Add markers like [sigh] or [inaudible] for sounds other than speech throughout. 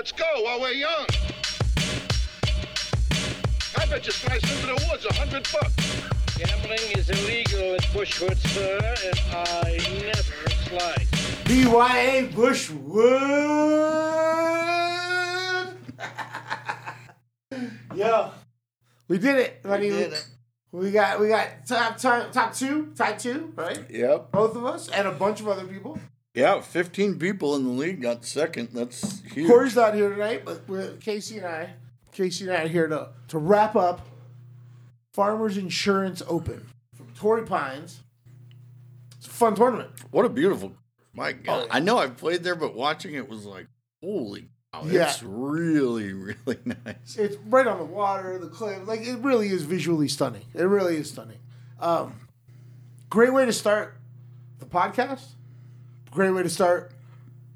Let's go while we're young. I bet you slice into the woods a hundred bucks. Gambling is illegal at Bushwood, sir, and I never slice. BYA Bushwood. [laughs] Yo, we did it. I mean, did it. We got we got top top top two, top two, right? Yep. Both of us and a bunch of other people. Yeah, 15 people in the league got second. That's huge. Corey's not here tonight, but we're, Casey and I, Casey and I are here to to wrap up Farmers Insurance Open from Torrey Pines. It's a fun tournament. What a beautiful. My God. I know I've played there, but watching it was like, holy cow. Yeah. It's really, really [laughs] nice. It's right on the water, the cliff. Like it really is visually stunning. It really is stunning. Um, great way to start the podcast. Great way to start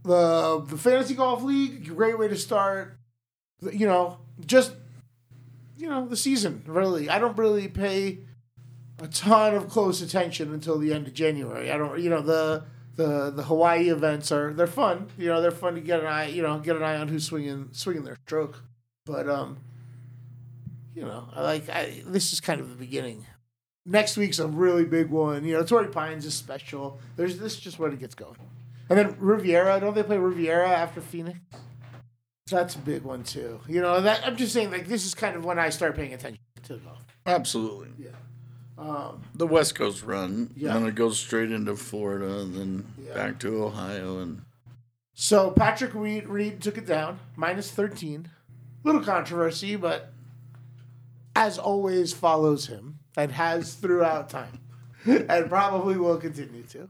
the the fantasy golf league. Great way to start, you know, just you know the season. Really, I don't really pay a ton of close attention until the end of January. I don't, you know, the the the Hawaii events are they're fun. You know, they're fun to get an eye, you know, get an eye on who's swinging swinging their stroke. But um, you know, I like I, this is kind of the beginning. Next week's a really big one. You know, Torrey Pines is special. There's this is just when it gets going. And then Riviera, don't they play Riviera after Phoenix? That's a big one too. You know, that I'm just saying like this is kind of when I start paying attention to golf. Absolutely. Yeah. Um, The West Coast run, Yeah. and it goes straight into Florida, and then Yeah. back to Ohio, and So Patrick Reed, Reed took it down, minus 13. Little controversy, but as always follows him and has throughout time and probably will continue to.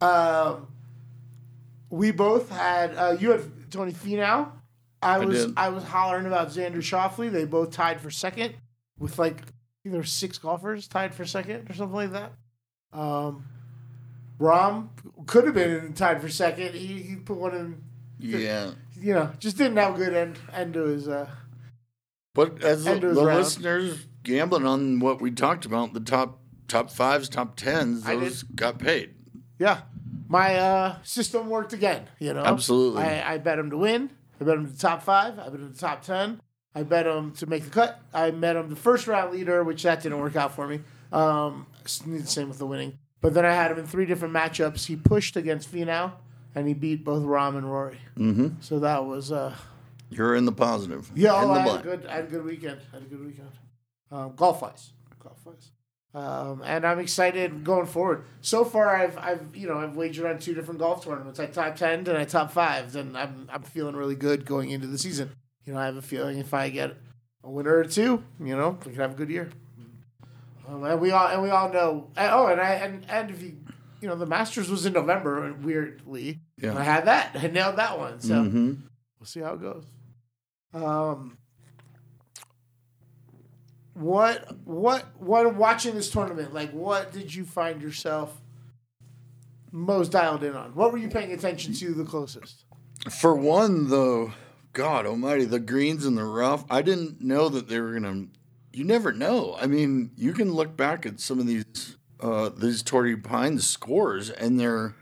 Um, we both had, uh, you had Tony Finau. I was did. I was hollering about Xander Schauffele. They both tied for second with like either six golfers tied for second or something like that. Um, Rahm could have been tied for second. He, he put one in, yeah. you know, just didn't have a good end end to his. Uh, But as the, End of his the listeners gambling on what we talked about, the top top fives, top tens, those got paid. yeah, my uh, system worked again. You know, Absolutely. I, I bet him to win. I bet him to top five. I bet him to top ten. I bet him to make the cut. I bet him the first round leader, which that didn't work out for me. Um, same with the winning. But then I had him in three different matchups. He pushed against Finau, and he beat both Rahm and Rory. Mm-hmm. So that was uh, You're in the positive. Yeah, in oh, the I had a good, I had a good weekend. I had a good weekend. Um, golf wise, golf wise, um, and I'm excited going forward. So far, I've, I've, you know, I've wagered on two different golf tournaments. I top ten and I top five, and I'm, I'm feeling really good going into the season. You know, I have a feeling if I get a winner or two, you know, we could have a good year. Um, and we all, and we all know. and- oh, and I, and, and if you, you know, the Masters was in November, weirdly. Yeah. I had that. I nailed that one. So Mm-hmm. we'll see how it goes. Um, what what what watching this tournament? Like, what did you find yourself most dialed in on? What were you paying attention to the closest? For one, though, God Almighty, the greens and the rough. I didn't know that they were gonna. You never know. I mean, you can look back at some of these uh, these Torrey Pines scores, and they're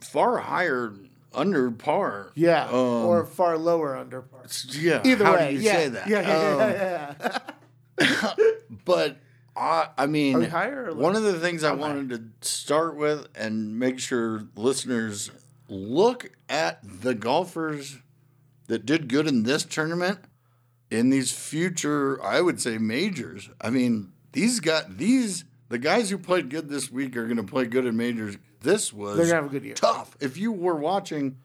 far higher under par. Yeah, Um, or far lower under par. yeah. Either how way, do you yeah, say that? Yeah, yeah, Um, yeah, yeah, yeah. [laughs] But I, I mean, higher one of the things I wanted to start with and make sure listeners look at the golfers that did good in this tournament in these future, I would say, majors. I mean, these got these the guys who played good this week are going to play good in majors. This was They're gonna have a good year. tough. If you were watching,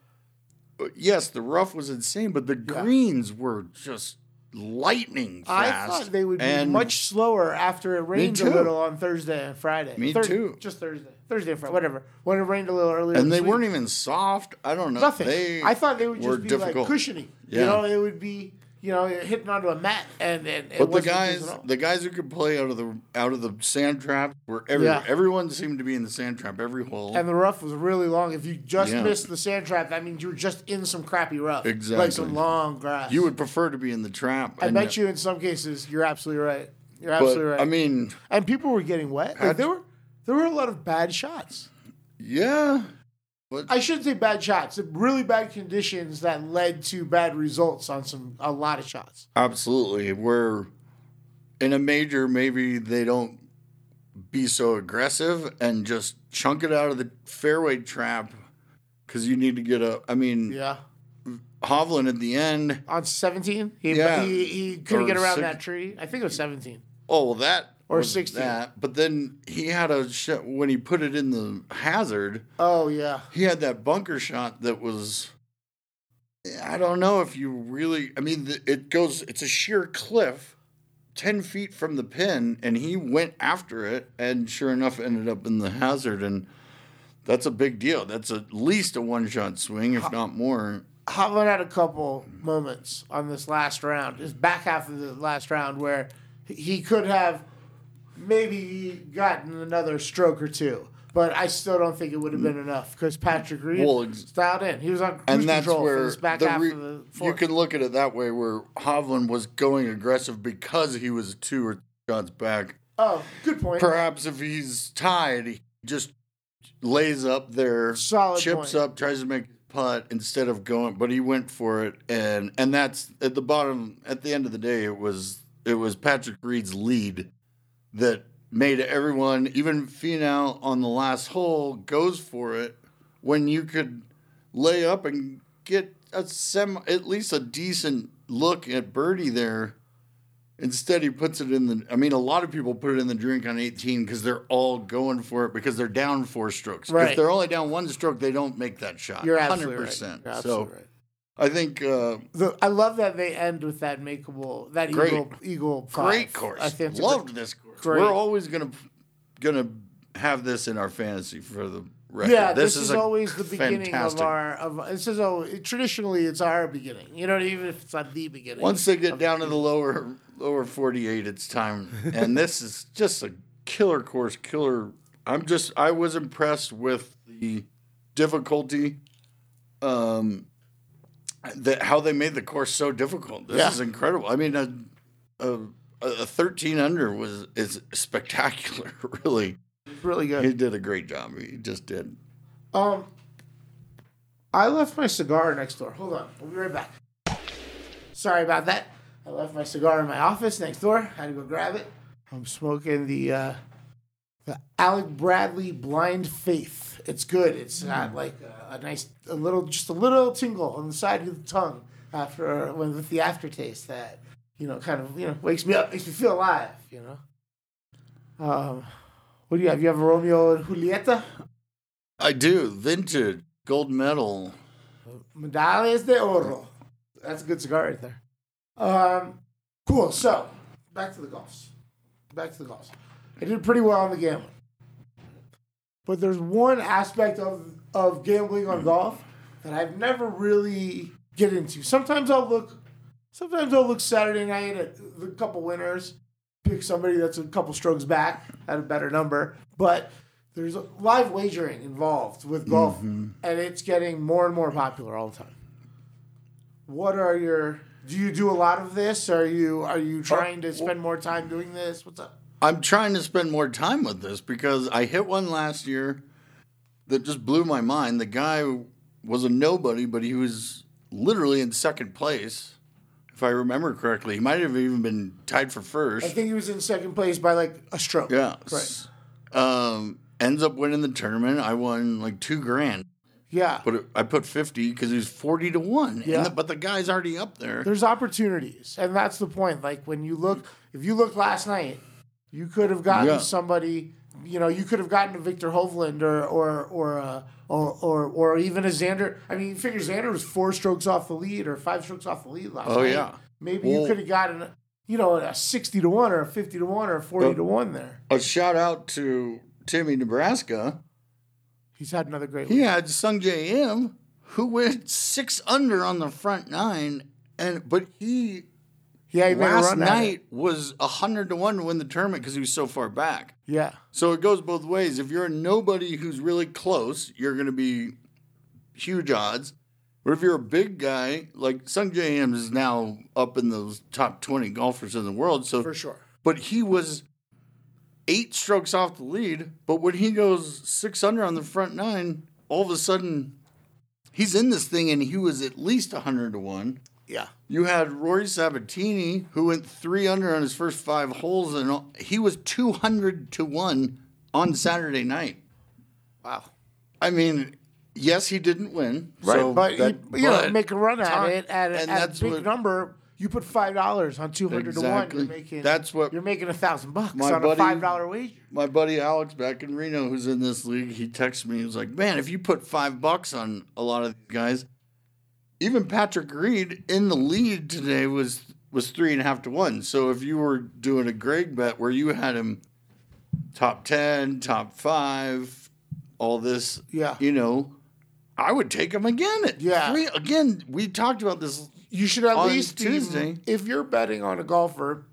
uh, yes, the rough was insane, but the greens were just lightning I fast. thought they would be and much slower after it rained a too. little on Thursday and Friday. Me too. Just Thursday, Thursday and Friday, whatever. When it rained a little earlier, and this they week. weren't even soft. I don't know. Nothing. They I thought they would were just be difficult. like cushiony. You Yeah. know, it would be you know hitting onto a mat, and, and it But the guys, the guys who could play out of the out of the sand trap were everywhere. Yeah. Everyone seemed to be in the sand trap every hole. and the rough was really long. If you just Yeah. missed the sand trap, that means you were just in some crappy rough, Exactly. like some long grass. you would prefer to be in the trap. I bet you in some cases you're absolutely right. You're But absolutely right. I mean, and people were getting wet. Like, there were there were a lot of bad shots. yeah, But I shouldn't say bad shots. Really bad conditions that led to bad results on some a lot of shots. absolutely, where in a major, maybe they don't be so aggressive and just chunk it out of the fairway trap because you need to get a. I mean, Yeah. Hovland at the end. On 17, he, Yeah. he, he couldn't get around six- that tree. I think it was 17. Oh, well, that Or was 16. That, but then he had a sh- when he put it in the hazard. Oh, yeah. he had that bunker shot that was i don't know if you really i mean it goes it's a sheer cliff 10 feet from the pin and he went after it and sure enough ended up in the hazard and that's a big deal that's at least a one shot swing if not more Hovland had a couple moments on this last round, his back half of the last round, where he could have maybe he gotten another stroke or two. But I still don't think it would have been enough because Patrick Reed Well, ex- styled in. He was on cruise and that's control for where this back the half re- of the you can look at it that way where Hovland was going aggressive because he was two or three shots back oh, good point. Perhaps if he's tied, he just lays up there, Solid chips point. up, tries to make putt instead of going. But he went for it, and and that's at the bottom. At the end of the day, it was it was Patrick Reed's lead that made everyone, even Finau on the last hole, goes for it when you could lay up and get a sem at least a decent look at birdie there. Instead, he puts it in the. I mean, a lot of people put it in the drink on 18 because they're all going for it because they're down four strokes. Right. If they're only down one stroke, they don't make that shot. You're absolutely 100%. right. You're so right. I think uh, The, I love that they end with that makeable that Great. eagle eagle. Five. great course. I think it's a Loved this course. Great. We're always gonna gonna have this in our fantasy for the record. Yeah, this, is, a always the beginning fantastic- of our. Of this is always, traditionally it's our beginning. You know, even if it's not the beginning. Once they get down to the lower lower 48, it's time. And this is just a killer course, killer. I'm just I was impressed with the difficulty um that how they made the course so difficult. This Yeah. is incredible. I mean a a, a 13 under was is spectacular, [laughs] really. It's really good. He did a great job. He just did. Um, I left my cigar next door. Hold on, we'll be right back. Sorry about that. I left my cigar in my office next door. I Had to go grab it. I'm smoking the uh, the Alec Bradley Blind Faith. It's good. It's got like a, a nice, a little, just a little tingle on the side of the tongue after when with the aftertaste that you know kind of you know wakes me up, makes me feel alive. You know. Um, what do you have? You have a Romeo and Julieta. I do. Vintage gold medal. Medallas de Oro. That's a good cigar right there. Um, cool. So, back to the golfs. Back to the golfs. I did pretty well on the gambling. But there's one aspect of, of gambling on golf that I've never really get into. Sometimes I'll look sometimes I'll look Saturday night at a couple winners, pick somebody that's a couple strokes back at a better number. But there's live wagering involved with golf, mm-hmm. and it's getting more and more popular all the time. What are your? Do you do a lot of this? Are you are you oh, trying to spend more time doing this? What's up? I'm trying to spend more time with this because I hit one last year that just blew my mind. The guy was a nobody, but he was literally in second place, if I remember correctly. He might have even been tied for first. I think he was in second place by like a stroke. Yeah. Right. Um, ends up winning the tournament. I won like two grand, Yeah. but it, I put 50 because he was 40 to 1. Yeah. And the- but the guy's already up there. There's opportunities, and that's the point. Like when you look, if you look last night, you could have gotten Yeah. somebody. You know, you could have gotten a Viktor Hovland or or or uh, or, or or even a Xander. I mean, you figure Xander was four strokes off the lead or five strokes off the lead last Oh, night. yeah. Maybe you could have gotten, you know, a sixty to one or a fifty to one or a forty Oh. to one there. A shout out to Timmy Nebraska. He's had another great. He week. had Sungjae Im, who went six under on the front nine, and but he Yeah, he made a last run night was hundred to one to win the tournament because he was so far back. Yeah, So it goes both ways. If you're a nobody who's really close, you're going to be huge odds. But if you're a big guy, like Sungjae Im is now up in those top twenty golfers in the world, so for sure. but he was eight strokes off the lead. But when he goes six under on the front nine, all of a sudden, he's in this thing and he was at least 100 to 1. Yeah. You had Rory Sabbatini, who went three under on his first five holes, and he was 200 to 1 on Saturday night. Wow. I mean, yes, he didn't win. Right, so but, that- you, you know, but make a run at time- it at, a, and at a big what- number. You put five dollars on two hundred to one. Exactly. You're making That's what you're making a thousand bucks my on a five dollar wager. my buddy Alex back in Reno, who's in this league, he texted me. He was like, "Man, if you put five bucks on a lot of these guys, even Patrick Reed in the lead today was was three and a half to one. So if you were doing a Greg bet where you had him top ten, top five, all this, Yeah. you know, I would take him again. At Yeah. three. Again, we talked about this. You should at least Tuesday. if you're betting on a golfer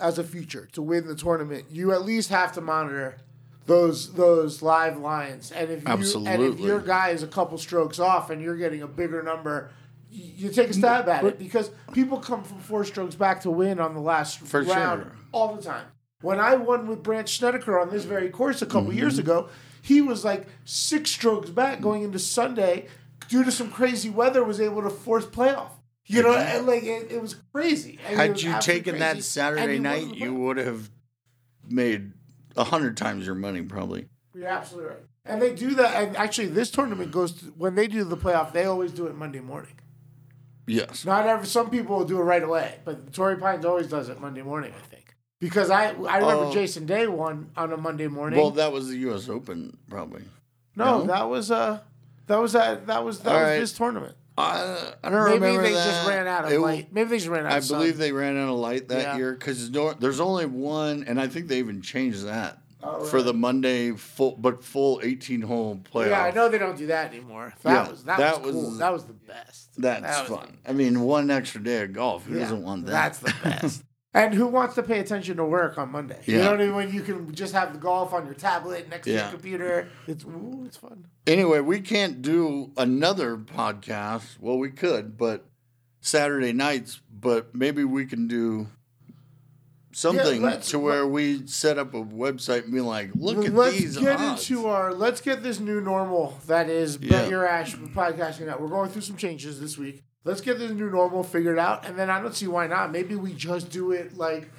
as a future to win the tournament, you at least have to monitor those those live lines. And if you and if your guy is a couple strokes off and you're getting a bigger number, you take a stab at it because people come from four strokes back to win on the last For round sure. all the time. When I won with Brandt Snedeker on this very course a couple Mm-hmm. years ago, he was like six strokes back going into Sunday due to some crazy weather. Was able to force playoff. You know, and like it, it was crazy. Had was you absolutely taken that. Saturday night, you would have made a hundred times your money, probably. You're absolutely right. And they do that. And actually, this tournament goes to, when they do the playoff. They always do it Monday morning. Yes. Not every. Some people will do it right away, but Torrey Pines always does it Monday morning. I think because I I remember Oh. Jason Day won on a Monday morning. Well, that was the U.S. Open, probably. no, no? that was uh that was that that was that All was right. this tournament. I, I don't Maybe remember they that. just ran out of It- light. Maybe they just ran out. I of sun. believe they ran out of light that Yeah. year because there's only one, and I think they even changed that Oh, for the Monday full, but full 18 hole playoff. Yeah, I know they don't do that anymore. That Yeah, was that, that was, cool. was- That was the best. That's That was- fun. I mean, one extra day of golf. Who Yeah, doesn't want that? That's the best. [laughs] and who wants to pay attention to work on Monday? You know what I mean? When you can just have the golf on your tablet next to your computer. It's ooh, it's fun. Anyway, we can't do another podcast. Well, we could, but Saturday nights. But maybe we can do something let's- to where we set up a website and be like, look at let's these get odds. into our let's get this new normal that is Yeah. Bet Your Ash podcasting out. We're going through some changes this week. Let's get this new normal figured out, and then I don't see why not. Maybe we just do it like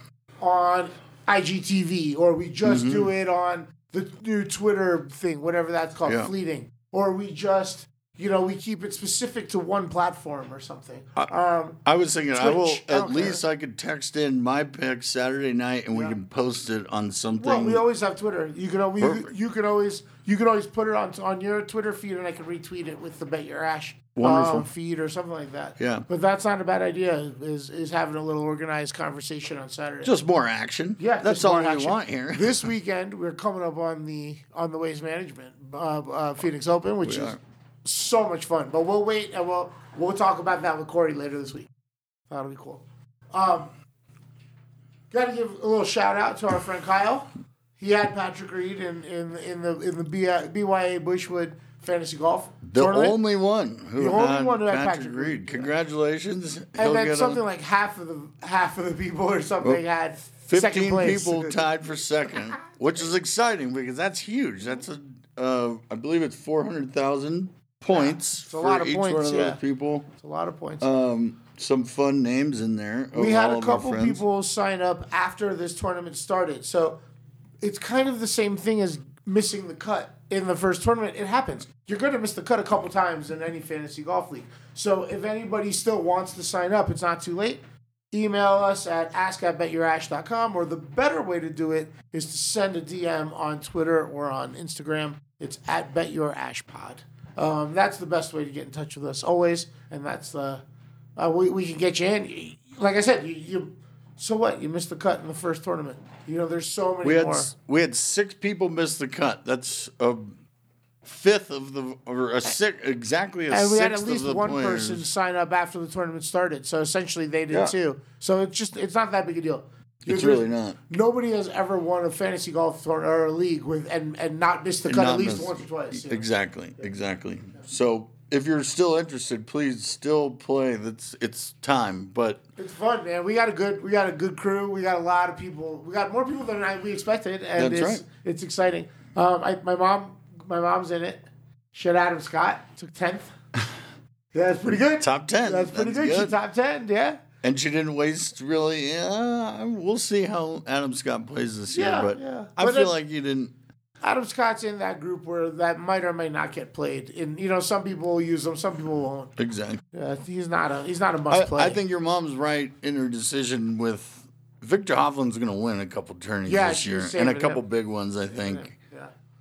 on IGTV, or we just do Mm-hmm. it on the new Twitter thing, whatever that's called, Yeah. fleeting, or we just you know we keep it specific to one platform or something. um, I was thinking I will Twitch, I at care. least I could text in my pick Saturday night and we can post it on something. Well, we always have Twitter. You can always Perfect. you can always you can always put it on on your Twitter feed, and I can retweet it with the Bet Your Ash Wonderful. um, feed or something like that. Yeah. but that's not a bad idea. Is is having a little organized conversation on Saturday. just more action. yeah, that's all we want here. [laughs] this weekend, we're coming up on the on the Waste Management uh, uh, Phoenix Open, which We is are. so much fun. But we'll wait and we'll we'll talk about that with Corey later this week. That'll be cool. Um, Got to give a little shout out to our friend Kyle. He had Patrick Reed in in in the in the B- BYA Bushwood Fantasy Golf the tournament. only one who The only one who had Patrick, Patrick Reed. Congratulations. and then something like half of the half of the people or something had second 15 place. people [laughs] tied for second, which is exciting because that's huge. That's a uh, I believe it's 400,000 points a for lot of each points, one of yeah. those people. It's a lot of points. Um, some fun names in there. we had a couple people sign up after this tournament started. So it's kind of the same thing as missing the cut in the first tournament. It happens. You're going to miss the cut a couple times in any fantasy golf league. So if anybody still wants to sign up, it's not too late. Email us at ask at betyourash.com or the better way to do it is to send a DM on Twitter or on Instagram. It's at betyourashpod. Um, that's the best way to get in touch with us always, and that's the uh, we, we can get you in. Like I said, you, you so what? You missed the cut in the first tournament. You know, there's so many We had more. we had six people miss the cut. That's a fifth of the or a six exactly a and we sixth had at least one players. person sign up after the tournament started. So essentially, they did Yeah. too. So it's just it's not that big a deal. It's really not. Nobody has ever won a fantasy golf tour or a league with and and not missed the And cut at least once or twice. Exactly, exactly. So if you're still interested, please still play. That's it's time. But It's fun, man. We got a good we got a good crew. We got a lot of people. We got more people than I, we expected, and That's it's right. it's exciting. Um, I, my mom my mom's in it. She had Adam Scott, took 10th. [laughs] Yeah, that's pretty good. Top 10. That's pretty That's good. She top 10, yeah. And she didn't waste really. Yeah, we'll see how Adam Scott plays this year, Yeah, but yeah. I But feel it- like you didn't. Adam Scott's in that group where that might or may not get played. And, you know, some people will use him, some people won't. Exactly. Yeah, he's not a he's not a must I, play. I think your mom's right in her decision with Viktor Hovland's going to win a couple tourneys Yeah, this year and a couple him. big ones, I think.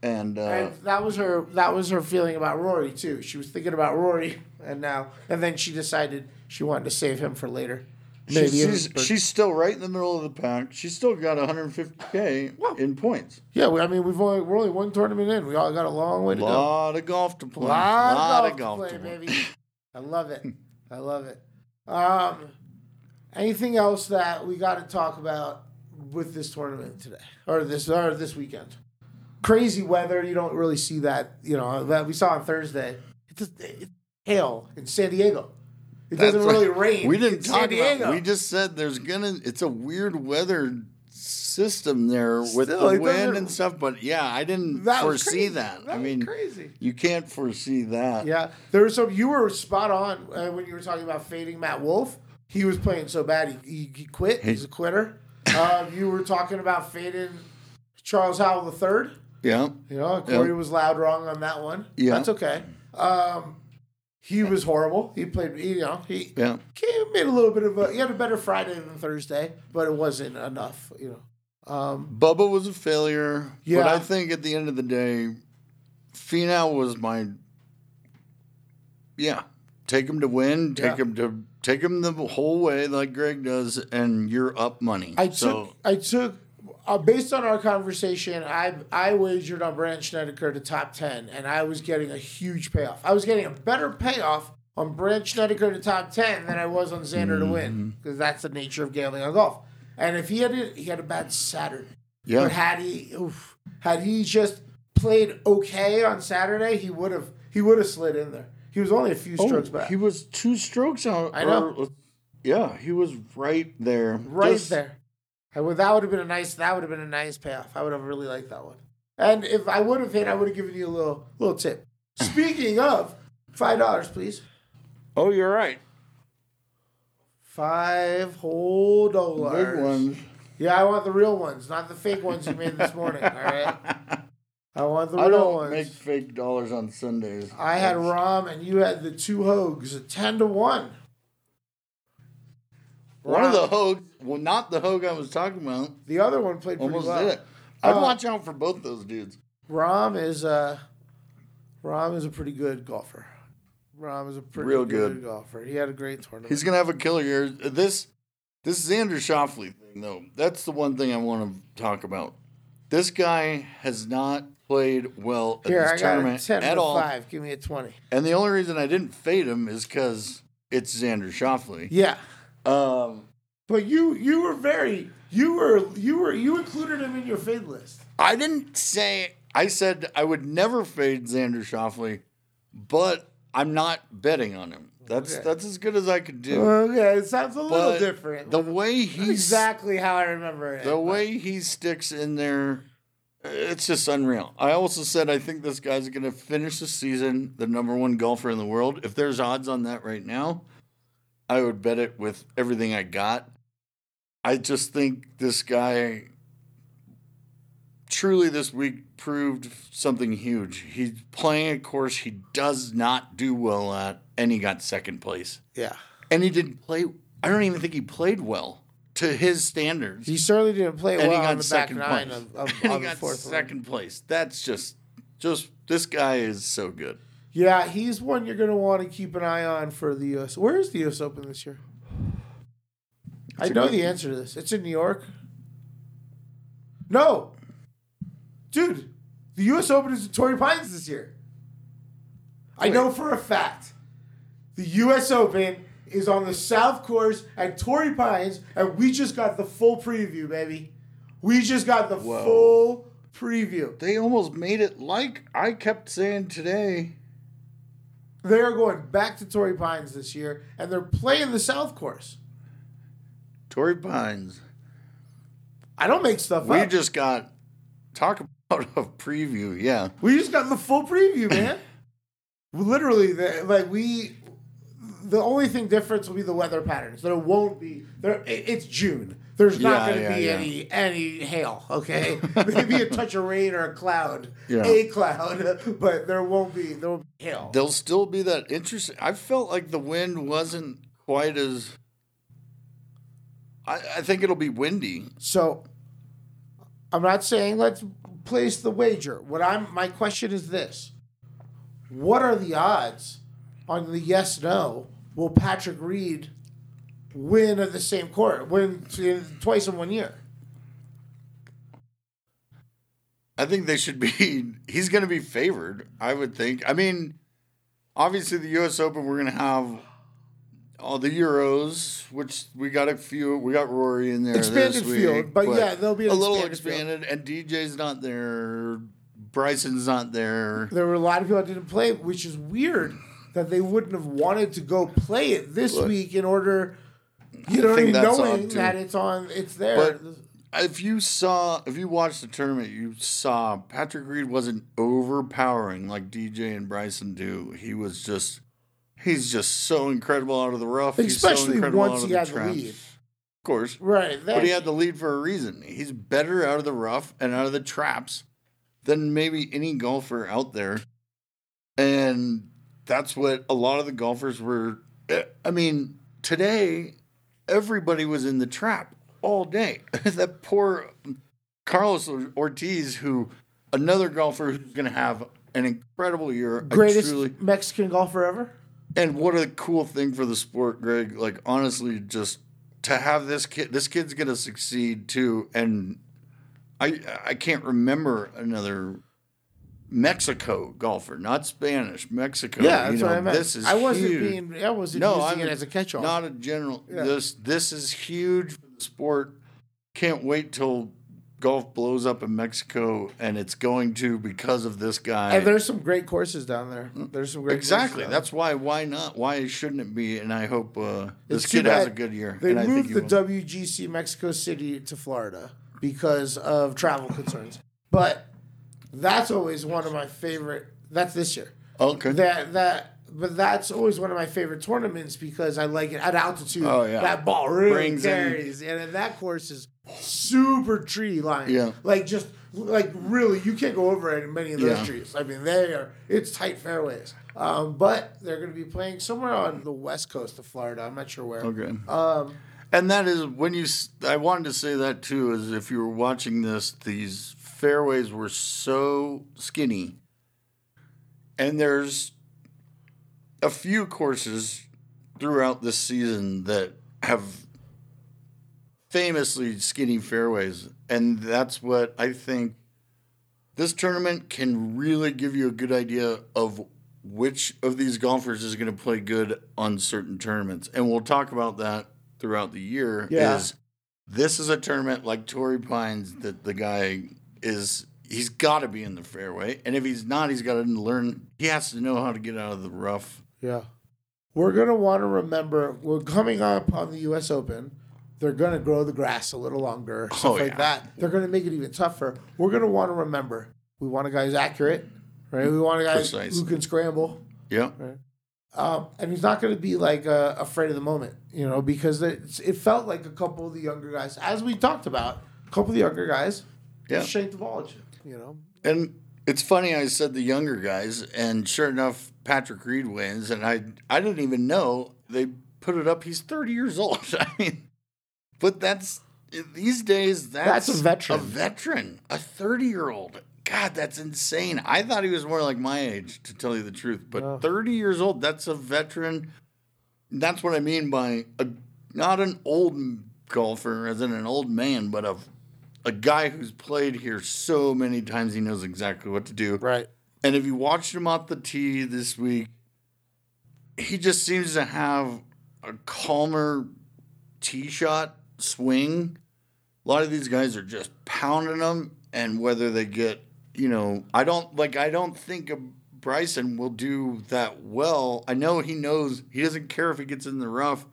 Yeah. And, uh, And that was her that was her feeling about Rory too. She was thinking about Rory and now and then she decided she wanted to save him for later. Maybe she's, she's, she's still right in the middle of the pack. She's still got 150k Well, in points. yeah. we- I mean, we've only we're only one tournament in. We all got a long way A to go. lot of golf to play. lot, lot of of golf, golf to to play, play. baby. [laughs] I love it. I love it. Um, anything else that we got to talk about with this tournament today or this or this weekend? Crazy weather. You don't really see that. You know that we saw on Thursday. It's just, it's hail in San Diego. It doesn't really rain. We didn't San talk Diego. about. We just said there's gonna. It's a weird weather system there with Still, the wind and stuff. But yeah, I didn't That foresee that. That I mean, crazy. you can't foresee that. Yeah, there was some. You were spot on uh, when you were talking about fading Matt Wolff. He was playing so bad he, he, he quit. He's a quitter. um, you were talking about fading Charles Howell the third. Yeah. You know, Corey Yeah. was loud wrong on that one. Yeah. that's okay. Um, he was horrible. He played. You know, he Yeah. he made a little bit of a. He had a better Friday than Thursday, but it wasn't enough. You know. Um, Bubba was a failure. Yeah. But I think at the end of the day, Finau was my. Yeah. Take him to win. Take Yeah. him to take him the whole way like Greg does, and you're up money. I so took I took uh, based on our conversation, I I wagered on Brandt Snedeker to top ten, and I was getting a huge payoff. I was getting a better payoff on Brandt Snedeker to top ten than I was on Xander to Mm-hmm. win because that's the nature of gambling on golf. And if he had a, he had a bad Saturday, yeah. but had he oof, had he just played okay on Saturday, he would have he would have slid in there. He was only a few strokes Oh, back. He was two strokes out. I know. or- yeah, he was right there. right Just- there. I would, that would have been a nice. That would have been a nice payoff. I would have really liked that one. And if I would have hit, I would have given you a little little tip. [clears throat] Speaking of, five dollars, please. Oh, you're right. Five whole dollars. Big ones. Yeah, I want the real ones, not the fake ones you made this morning. All right. [laughs] I want the I real don't ones. make fake dollars on Sundays. I had Rahm, and you had the two Hogs, ten to one. One of the hogue. Well, not the hogue I was talking about. The other one played pretty Almost well. it. I'd Uh, watch out for both those dudes. Rahm is uh Rahm is a pretty good golfer. Rahm is a pretty Real good, good. golfer. He had a great tournament. He's gonna have a killer year. This this Xander Schauffele thing, though, that's the one thing I want to talk about. This guy has not played well at Here, I this got a tournament at all. five. Give me a twenty. And the only reason I didn't fade him is because it's Xander Schauffele. Yeah, Um, but you you were very you were you were you included him in your fade list. I didn't say I said I would never fade Xander Schauffele, but I'm not betting on him. That's Okay. that's as good as I could do. Okay, it sounds a little But different. The way he's exactly how I remember it. the way he sticks in there, it's just unreal. I also said I think this guy's going to finish the season the number one golfer in the world. If there's odds on that right now, I would bet it with everything I got. I just think this guy truly this week proved something huge. He's playing a course he does not do well at, and he got second place. yeah, And he didn't play. I don't even think he played well to his standards he certainly didn't play and well he on got the back second nine place. of, of, and on he the got second place. That's just, just this guy is so good. Yeah, he's one you're going to want to keep an eye on for the U.S. Where is the U.S. Open this year? I It's know the answer to this. It's in New York. No, dude, the U.S. Open is at Torrey Pines this year. I know for a fact the U.S. Open is on the South Course at Torrey Pines, and we just got the full preview, baby. We just got the Whoa. full preview. They almost made it like I kept saying today. They are going back to Torrey Pines this year, and they're playing the South Course. Torrey Pines. I don't make stuff We up. We just got talk about a preview. Yeah, we just got the full preview, man. literally, the, like we, the only thing difference will be the weather patterns. There won't be there. It's June. There's not Yeah, going to yeah, be yeah. any any hail. Okay, [laughs] maybe a touch of rain or a cloud, a cloud, [laughs] but there won't be there won't be hail. There'll still be that interesting. I felt like the wind wasn't quite as. I, I think it'll be windy. So I'm not saying let's place the wager. What I'm my question is this. What are the odds on the yes no? Will Patrick Reed win at the same court? Win twice in one year? I think they should be. [laughs] He's going to be favored. I would think. I mean, obviously the U.S. Open, we're going to have all the Euros, which we got a few. We got Rory in there. Expanded this week, field, but yeah, there'll be a little expanded field. And DJ's not there. Bryson's not there. There were a lot of people that didn't play, which is weird that they wouldn't have wanted to go play it this Look, week in order, you know, that's knowing odd, that it's on, it's there. But if you saw, if you watched the tournament, you saw Patrick Reed wasn't overpowering like DJ and Bryson do. He was just, he's just so incredible out of the rough. he's so Especially incredible once out he of had the the lead. Of course. right, But he had the lead for a reason. He's better out of the rough and out of the traps than maybe any golfer out there. And that's what a lot of the golfers were. eh, I mean, today, everybody was in the trap all day. [laughs] that poor Carlos Ortiz, who another golfer who's going to have an incredible year. Greatest truly- Mexican golfer ever. and what a cool thing for the sport, Greg. Like honestly, just to have this kid, this kid's gonna succeed too. And I I can't remember another Mexico golfer, not Spanish, Mexico. Yeah, that's you know, what I meant. This is I wasn't huge. being. I wasn't no, using I'm it as a catch-all. Not a general. Yeah. This this is huge for the sport. Can't wait till golf blows up in Mexico, and it's going to because of this guy. and there's some great courses down there. There's some great Exactly. That's why. Why not? Why shouldn't it be? And I hope uh, this kid has a good year. They and I think moved the will. WGC Mexico City to Florida because of travel concerns. But that's always one of my favorite. That's this year. okay. That that. But that's always one of my favorite tournaments because I like it at altitude. Oh, yeah. that ball really Brings in- carries, and that course is super tree line. Yeah. like just like really, you can't go over any many of those Yeah. trees. I mean, they are it's tight fairways. Um, but they're going to be playing somewhere on the west coast of Florida. I'm not sure where. okay. Um, and that is when you. I wanted to say that too. Is if you were watching this, these fairways were so skinny, and there's a few courses throughout this season that have famously skinny fairways, and that's what I think this tournament can really give you a good idea of which of these golfers is going to play good on certain tournaments, and we'll talk about that throughout the year. Yeah. Is this is a tournament like Torrey Pines that the guy is he's got to be in the fairway, and if he's not, he's got to learn. He has to know how to get out of the rough. Yeah. We're going to want to remember we're coming up on the US Open. They're going to grow the grass a little longer, stuff Oh, like that. They're going to make it even tougher. We're going to want to remember we want a guy who's accurate, right? We want a guy Precise. who can scramble. Yeah, Um, and he's not going to be like uh, afraid of the moment, you know, because it's, it felt like a couple of the younger guys, as we talked about, a couple of the younger guys, Yeah. Shane Duvall, you know. And it's funny I said the younger guys, and sure enough, Patrick Reed wins, and I I didn't even know they put it up. He's thirty years old. [laughs] I mean, but that's these days that's, That's a veteran. A veteran, a thirty year old. God, that's insane. I thought he was more like my age, to tell you the truth. But thirty years old, that's a veteran. That's what I mean by a not an old golfer, as in an old man, but a a guy who's played here so many times, he knows exactly what to do. Right. And if you watched him off the tee this week, he just seems to have a calmer tee shot swing. A lot of these guys are just pounding them, and whether they get, you know, I don't like. I don't think a Bryson will do that well. I know he knows he doesn't care if he gets in the rough.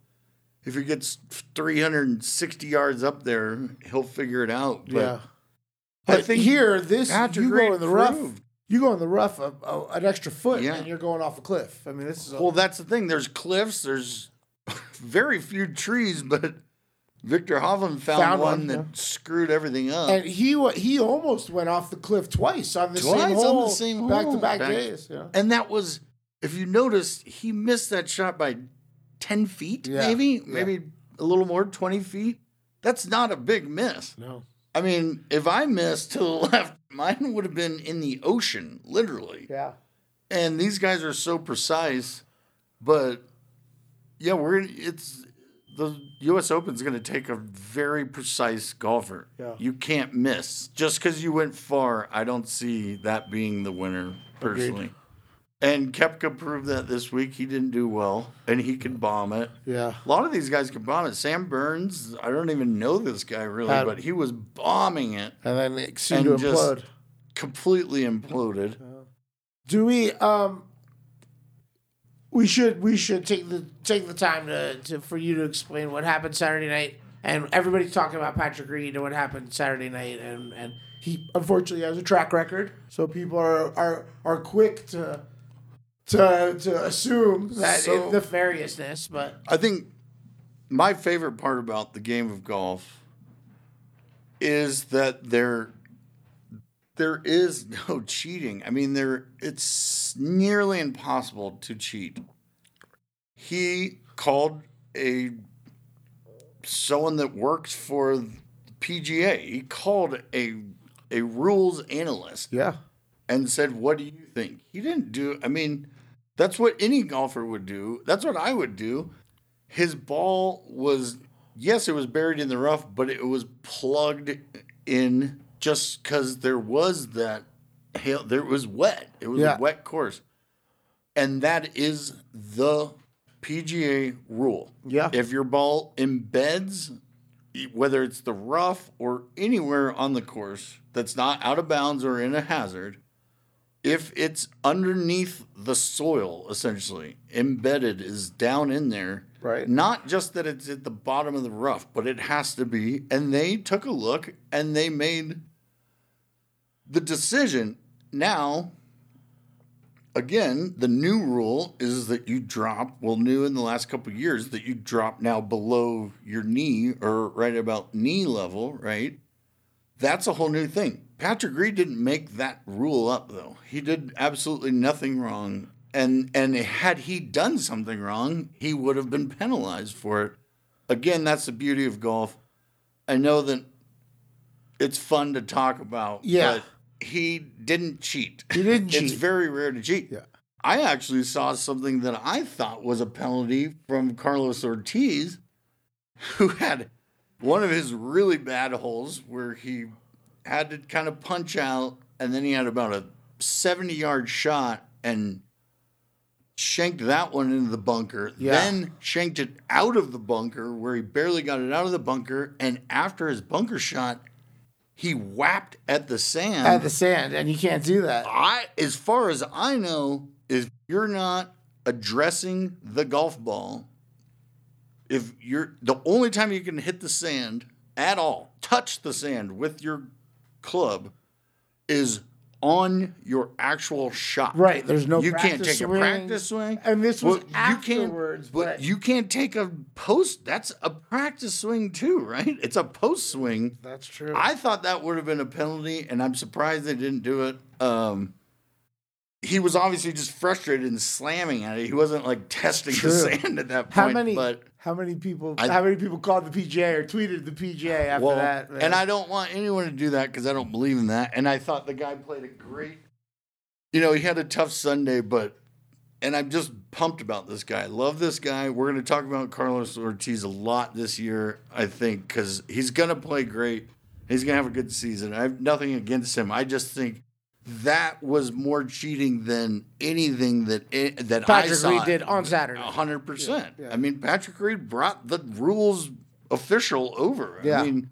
If he gets 360 yards up there, he'll figure it out. But yeah. I But think here, this you go in the rough. proved You go in the rough a, a, an extra foot Yeah. and you're going off a cliff. I mean, this is a, Well, that's the thing. There's cliffs. There's [laughs] very few trees, but Viktor Hovland found, Found one, one, that yeah. screwed everything up. and he he almost went off the cliff twice on the Twice same on the hole, same back to hole. back Back- days. Yeah. And that was, if you notice, he missed that shot by 10 feet, Yeah. maybe, Yeah. maybe a little more, 20 feet. That's not a big miss. No. I mean, if I missed to the [laughs] left, mine would have been in the ocean, literally. Yeah. And these guys are so precise, but yeah, we're it's the U.S. Open's going to take a very precise golfer. Yeah. You can't miss just because you went far. I don't see that being the winner personally. And Koepka proved that this week. He didn't do well, and he could bomb it. Yeah. A lot of these guys can bomb it. Sam Burns, I don't even know this guy really, Had- but he was bombing it, And then it seemed And to just- implode. completely imploded. Do we um we should we should take the take the time to, to for you to explain what happened Saturday night and everybody's talking about Patrick Reed and what happened Saturday night and and he unfortunately has a track record so people are are are quick to to to assume that So- nefariousness but I think my favorite part about the game of golf is that there there is no [laughs] cheating. I mean, there it's nearly impossible to cheat. He called a someone that works for the PGA. He called a a rules analyst yeah and said, What do you think? He didn't do, I mean, that's what any golfer would do. That's what I would do. His ball was, yes, it was buried in the rough, but it was plugged in just because there was that hail, there was wet. It was Yeah. a wet course. And that is the PGA rule. Yeah. If your ball embeds whether it's the rough or anywhere on the course that's not out of bounds or in a hazard, if it's underneath the soil, essentially, embedded is down in there. Right. Not just that it's at the bottom of the rough, but it has to be. And they took a look and they made the decision. Now, again, the new rule is that you drop, well, new in the last couple of years, that you drop now below your knee or right about knee level, right? That's a whole new thing. Patrick Reed didn't make that rule up though. He did absolutely nothing wrong. And and had he done something wrong, he would have been penalized for it. Again, that's the beauty of golf. I know that it's fun to talk about, Yeah. but he didn't cheat. He didn't [laughs] It's very rare to cheat. Yeah. I actually saw something that I thought was a penalty from Carlos Ortiz, who had one of his really bad holes where he had to kind of punch out, and then he had about a 70 yard shot and shanked that one into the bunker, Yeah. then shanked it out of the bunker where he barely got it out of the bunker. And after his bunker shot, he whapped at the sand. at the sand and you can't do that I, as far as I know, if you're not addressing the golf ball, if you're the only time you can hit the sand at all, touch the sand with your club, is on your actual shot. Right, there's no You can't take swing. a practice swing, And this was you afterwards, can't, but but- you can't take a post. That's a practice swing too, right? It's a post swing. that's true I thought that would have been a penalty, and I'm surprised they didn't do it. Um, he was obviously just frustrated and slamming at it. He wasn't like testing True. the sand at that point. How many? But how many people? I- how many people called the PGA or tweeted the PGA after well, that? man? and I don't want anyone to do that because I don't believe in that. And I thought the guy played a great. You know, he had a tough Sunday, but and I'm just pumped about this guy. Love this guy. We're going to talk about Carlos Ortiz a lot this year, I think, because he's going to play great. He's going to have a good season. I have nothing against him. I just think that was more cheating than anything that it, that I Patrick saw. Reed did on Saturday. hundred percent. Yeah, yeah. I mean, Patrick Reed brought the rules official over. Yeah. I mean,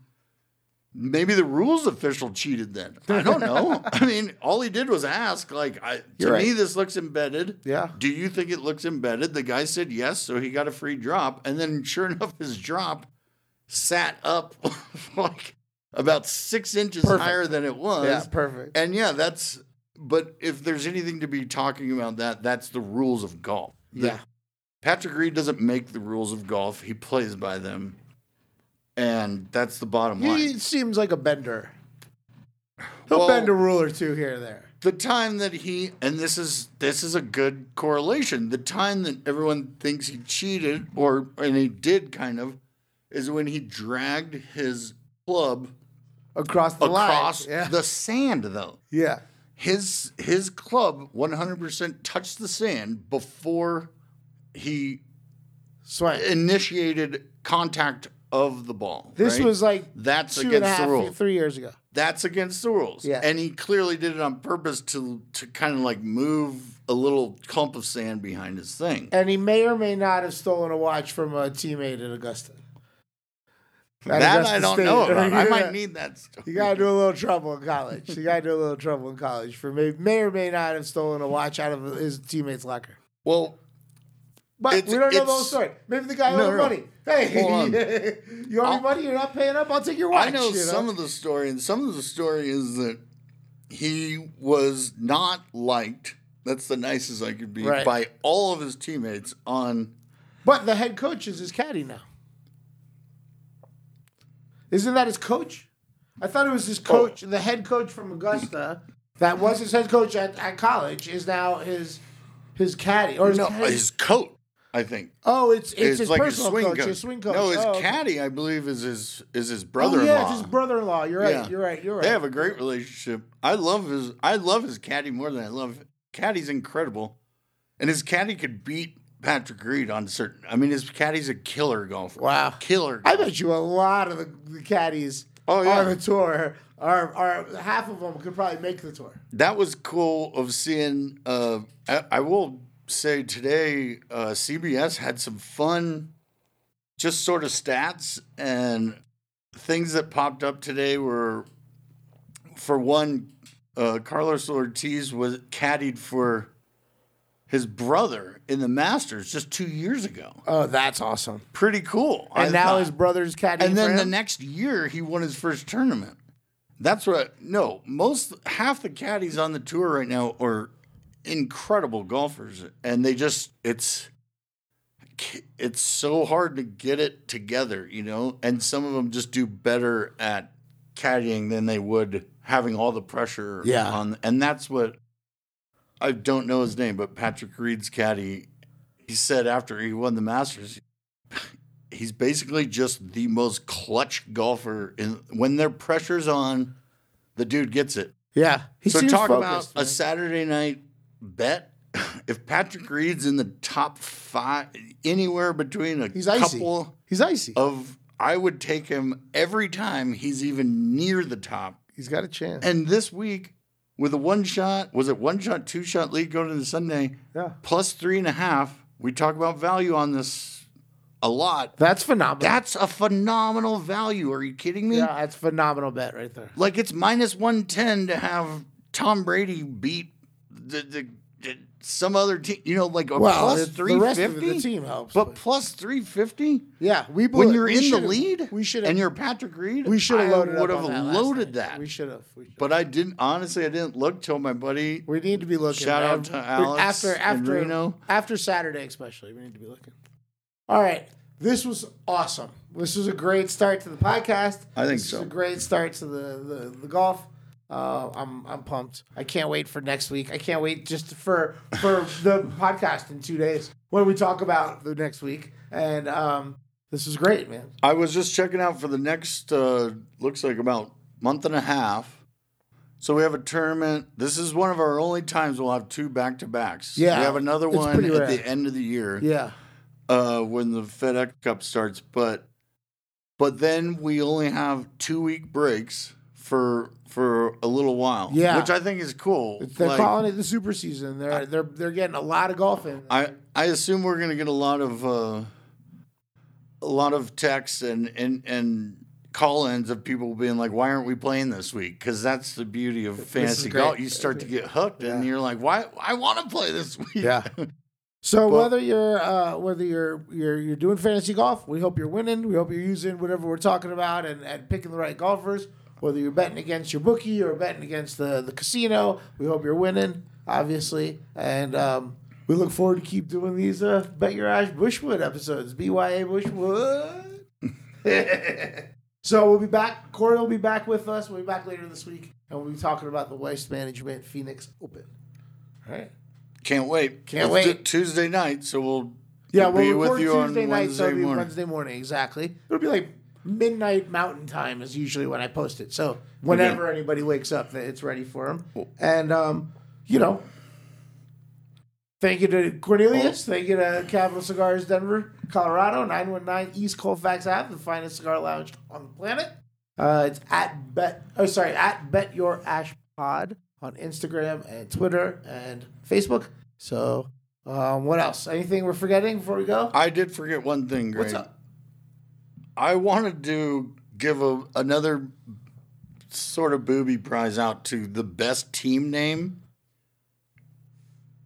maybe the rules official cheated then. I don't know. [laughs] I mean, all he did was ask. Like, I, to You're me, right. this looks embedded. Yeah. Do you think it looks embedded? The guy said yes, so he got a free drop. And then, sure enough, his drop sat up [laughs] like about six inches Perfect. higher than it was. yeah, perfect. And yeah, that's but if there's anything to be talking about that, that's the rules of golf. The- Yeah. Patrick Reed doesn't make the rules of golf; he plays by them, and that's the bottom line. He seems like a bender. He'll Well- bend a rule or two here or there. the time that he and this is this is a good correlation the time that everyone thinks he cheated or and he did kind of is when he dragged his club Across the across line. Yeah. the sand though yeah. his his club 100% touched the sand before he initiated contact of the ball This right? was like that's two and a against half, the rules three years ago. that's against the rules. Yeah. And he clearly did it on purpose to to kind of like move a little clump of sand behind his thing. And he may or may not have stolen a watch from a teammate at Augusta. At that I don't State. know about. I might need that story. You gotta do a little trouble in college. You gotta do a little trouble in college for may may or may not have stolen a watch out of his teammate's locker. Well, But we don't know the whole story. Maybe the guy No, owed no. money. Hey, [laughs] you owe me money. You're not paying up. I'll take your watch. I know you some of the story, and some of the story is that he was not liked. That's the nicest I could be Right. by all of his teammates on. But the head coach is his caddy now. Isn't that his coach? I thought it was Oh. his coach, the head coach from Augusta, that was his head coach at, at college, is now his his caddy or his No, caddy. his coat. I think oh, it's it's, is his like personal swing coach, coach. his swing coach. No, his oh, caddy, I believe, is his is his Oh brother-in-law. yeah, it's his brother-in-law. You're right. Yeah. You're right. You're right. They have a great relationship. I love his I love his caddy more than I love caddy's incredible. And his caddy could beat Patrick Reed on certain I mean his caddy's a killer golfer. Wow. Killer I bet you a lot of the, the caddies Oh, yeah. on the tour are are half of them could probably make the tour. That was cool of seeing uh I, I will say today uh CBS had some fun just sort of stats and things that popped up today were for one uh Carlos Ortiz was caddied for his brother in the Masters just 2 years ago. Oh, that's awesome. Pretty cool. And I now thought. his brother's caddy. And then the next year, he won his first tournament. That's what. No, most half the caddies on the tour right now are incredible golfers, and they just it's it's so hard to get it together, you know. And some of them just do better at caddying than they would having all the pressure. Yeah. on, and that's what I don't know his name, but Patrick Reed's caddy. He said after he won the Masters, he's basically just the most clutch golfer. In when their pressure's on, the dude gets it. yeah. He so talk focused, about a. Saturday night bet. If Patrick Reed's in the top five, anywhere between a He's icy. couple He's icy. of, I would take him every time he's even near the top. He's got a chance. And this week, with a one shot, was it one shot, two shot lead going into Sunday, yeah. plus three and a half? We talk about value on this a lot. That's phenomenal. That's a phenomenal value. Are you kidding me? yeah, that's phenomenal bet right there. Like it's minus 110 to have Tom Brady beat the, the, the some other team, you know, like a Well, plus it- the rest of 350. the team helps. But but- plus 350 yeah, we blew when you're We in the lead We should and you're Patrick Reed, We should have loaded would have on that loaded that. We should have. But I didn't, honestly, I didn't look till my buddy. we need to be looking. Shout out to Alex after after Reno. after Saturday, especially. We need to be looking. All right, this was awesome. This was a great start to the podcast. I think this so. A great start to the the, the golf. Uh, I'm I'm pumped. I can't wait for next week. I can't wait just for for the podcast in two days when we talk about the next week. And um, this is great, man. I was just checking out for the next, uh, looks like about month and a half. So we have a tournament. This is one of our only times we'll have two back to backs. Yeah, we have another one at rare. the end of the year. Yeah, uh, when the FedEx Cup starts, but but then we only have two week breaks for for a little while. Yeah. which I think is cool. they're Like, calling it the super season. They're they're they're getting a lot of golf in. I I assume we're gonna get a lot of uh, a lot of texts and and and call-ins of people being like, "Why aren't we playing this week?" Because that's the beauty of fantasy golf. You start to get hooked, and you're like, "Why? I want to play this [laughs] week." Yeah. So But- whether you're uh, whether you're you're you're doing fantasy golf, we hope you're winning. We hope you're using whatever we're talking about and, and picking the right golfers. Whether you're betting against your bookie or betting against the, the casino. We hope you're winning, obviously. And um, we look forward to keep doing these uh, Bet Your Ash Bushwood episodes. BYA Bushwood. [laughs] so we'll be back. Corey will be back with us. We'll be back later this week. And we'll be talking about the Waste Management Phoenix Open. All right. Can't wait. Can't It's wait. t- Tuesday night, so we'll Yeah, be we'll be with you Tuesday on night, Wednesday so it'll be morning. Wednesday morning, exactly. It'll be like midnight Mountain Time is usually when I post it. So whenever anybody wakes up, it's ready for them. And um, you know, thank you to Cornelius. Thank you to Capital Cigars, Denver, Colorado, nine one nine East Colfax Ave, the finest cigar lounge on the planet. Uh, it's at bet. Oh, sorry, at Bet Your Ash Pod on Instagram and Twitter and Facebook. So, um, what else? Anything we're forgetting before we go? I did forget one thing, Greg. What's up? I wanted to give a, another sort of booby prize out to the best team name.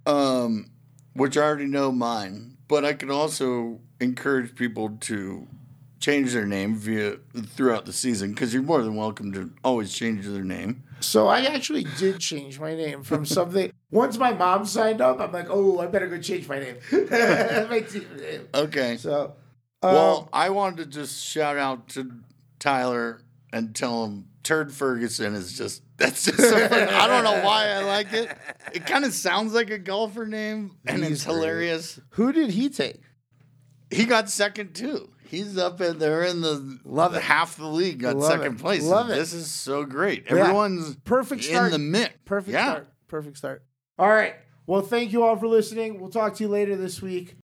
Um, which I already know mine, but I could also encourage people to change their name via throughout the season because you're more than welcome to always change their name. So I actually did change my name from something. [laughs] Once my mom signed up, I'm like, oh, I better go change my name. [laughs] my team name. Okay. So, um, Well, I wanted to just shout out to Tyler and tell him Turd Ferguson is just [laughs] that's just. I don't know why I like it. It kind of sounds like a golfer name and He's it's great. hilarious. who did he take? He got second too. He's up in there in the Love it. half the league got Love second it. place. Love it. This is so great. Yeah. Everyone's Perfect in start. the mix. Perfect yeah. start. Perfect start. All right. Well, thank you all for listening. We'll talk to you later this week.